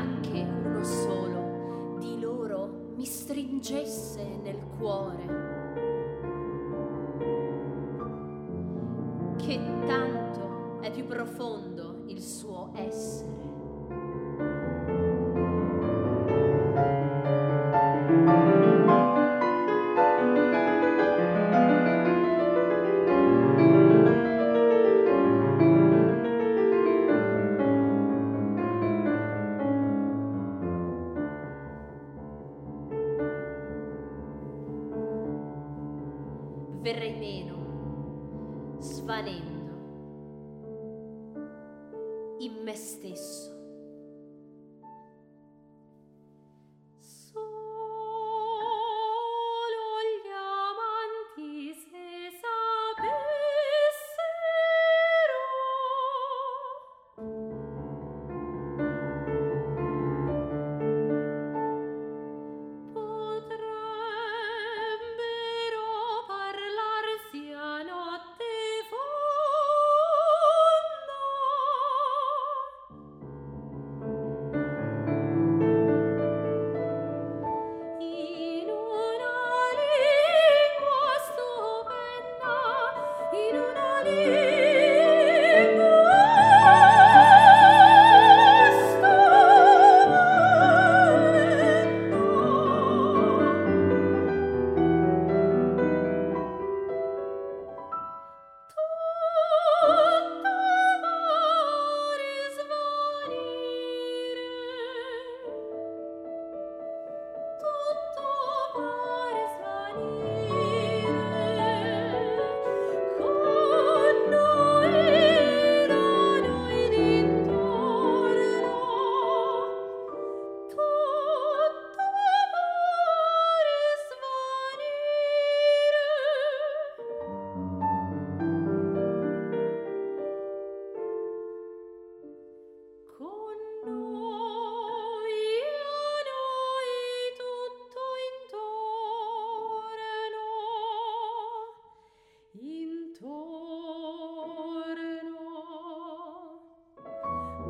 anche uno solo di loro mi stringesse nel cuore. Che tanto è più profondo il suo essere. Verrei meno, svanendo in me stesso.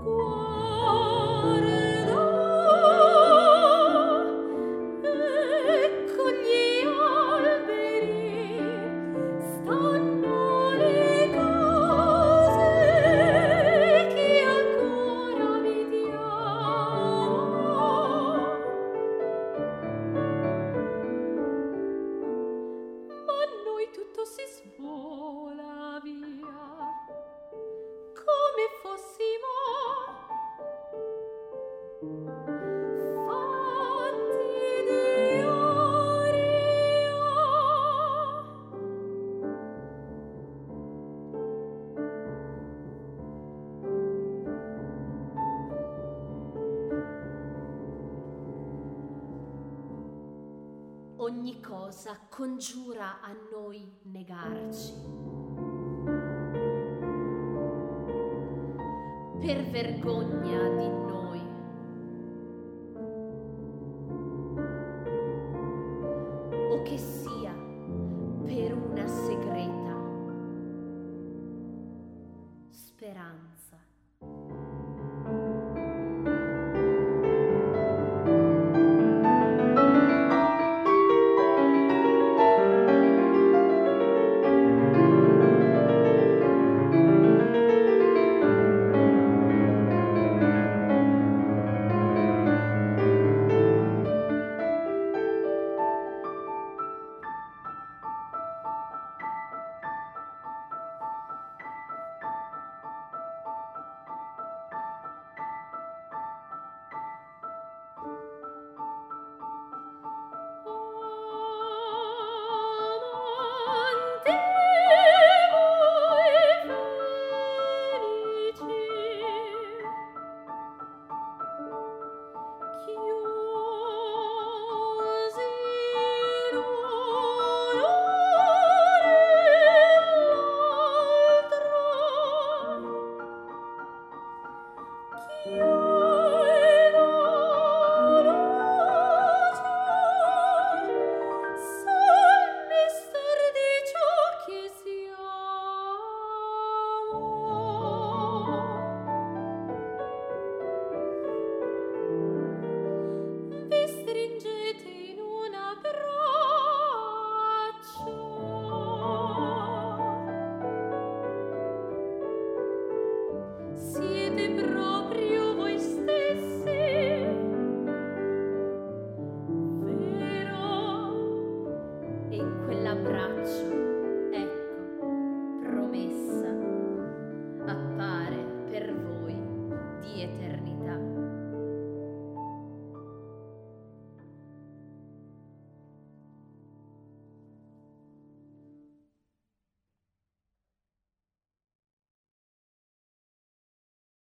こ。Ogni cosa congiura a noi negarci. Per vergogna di noi. O che sia per una segreta speranza. Música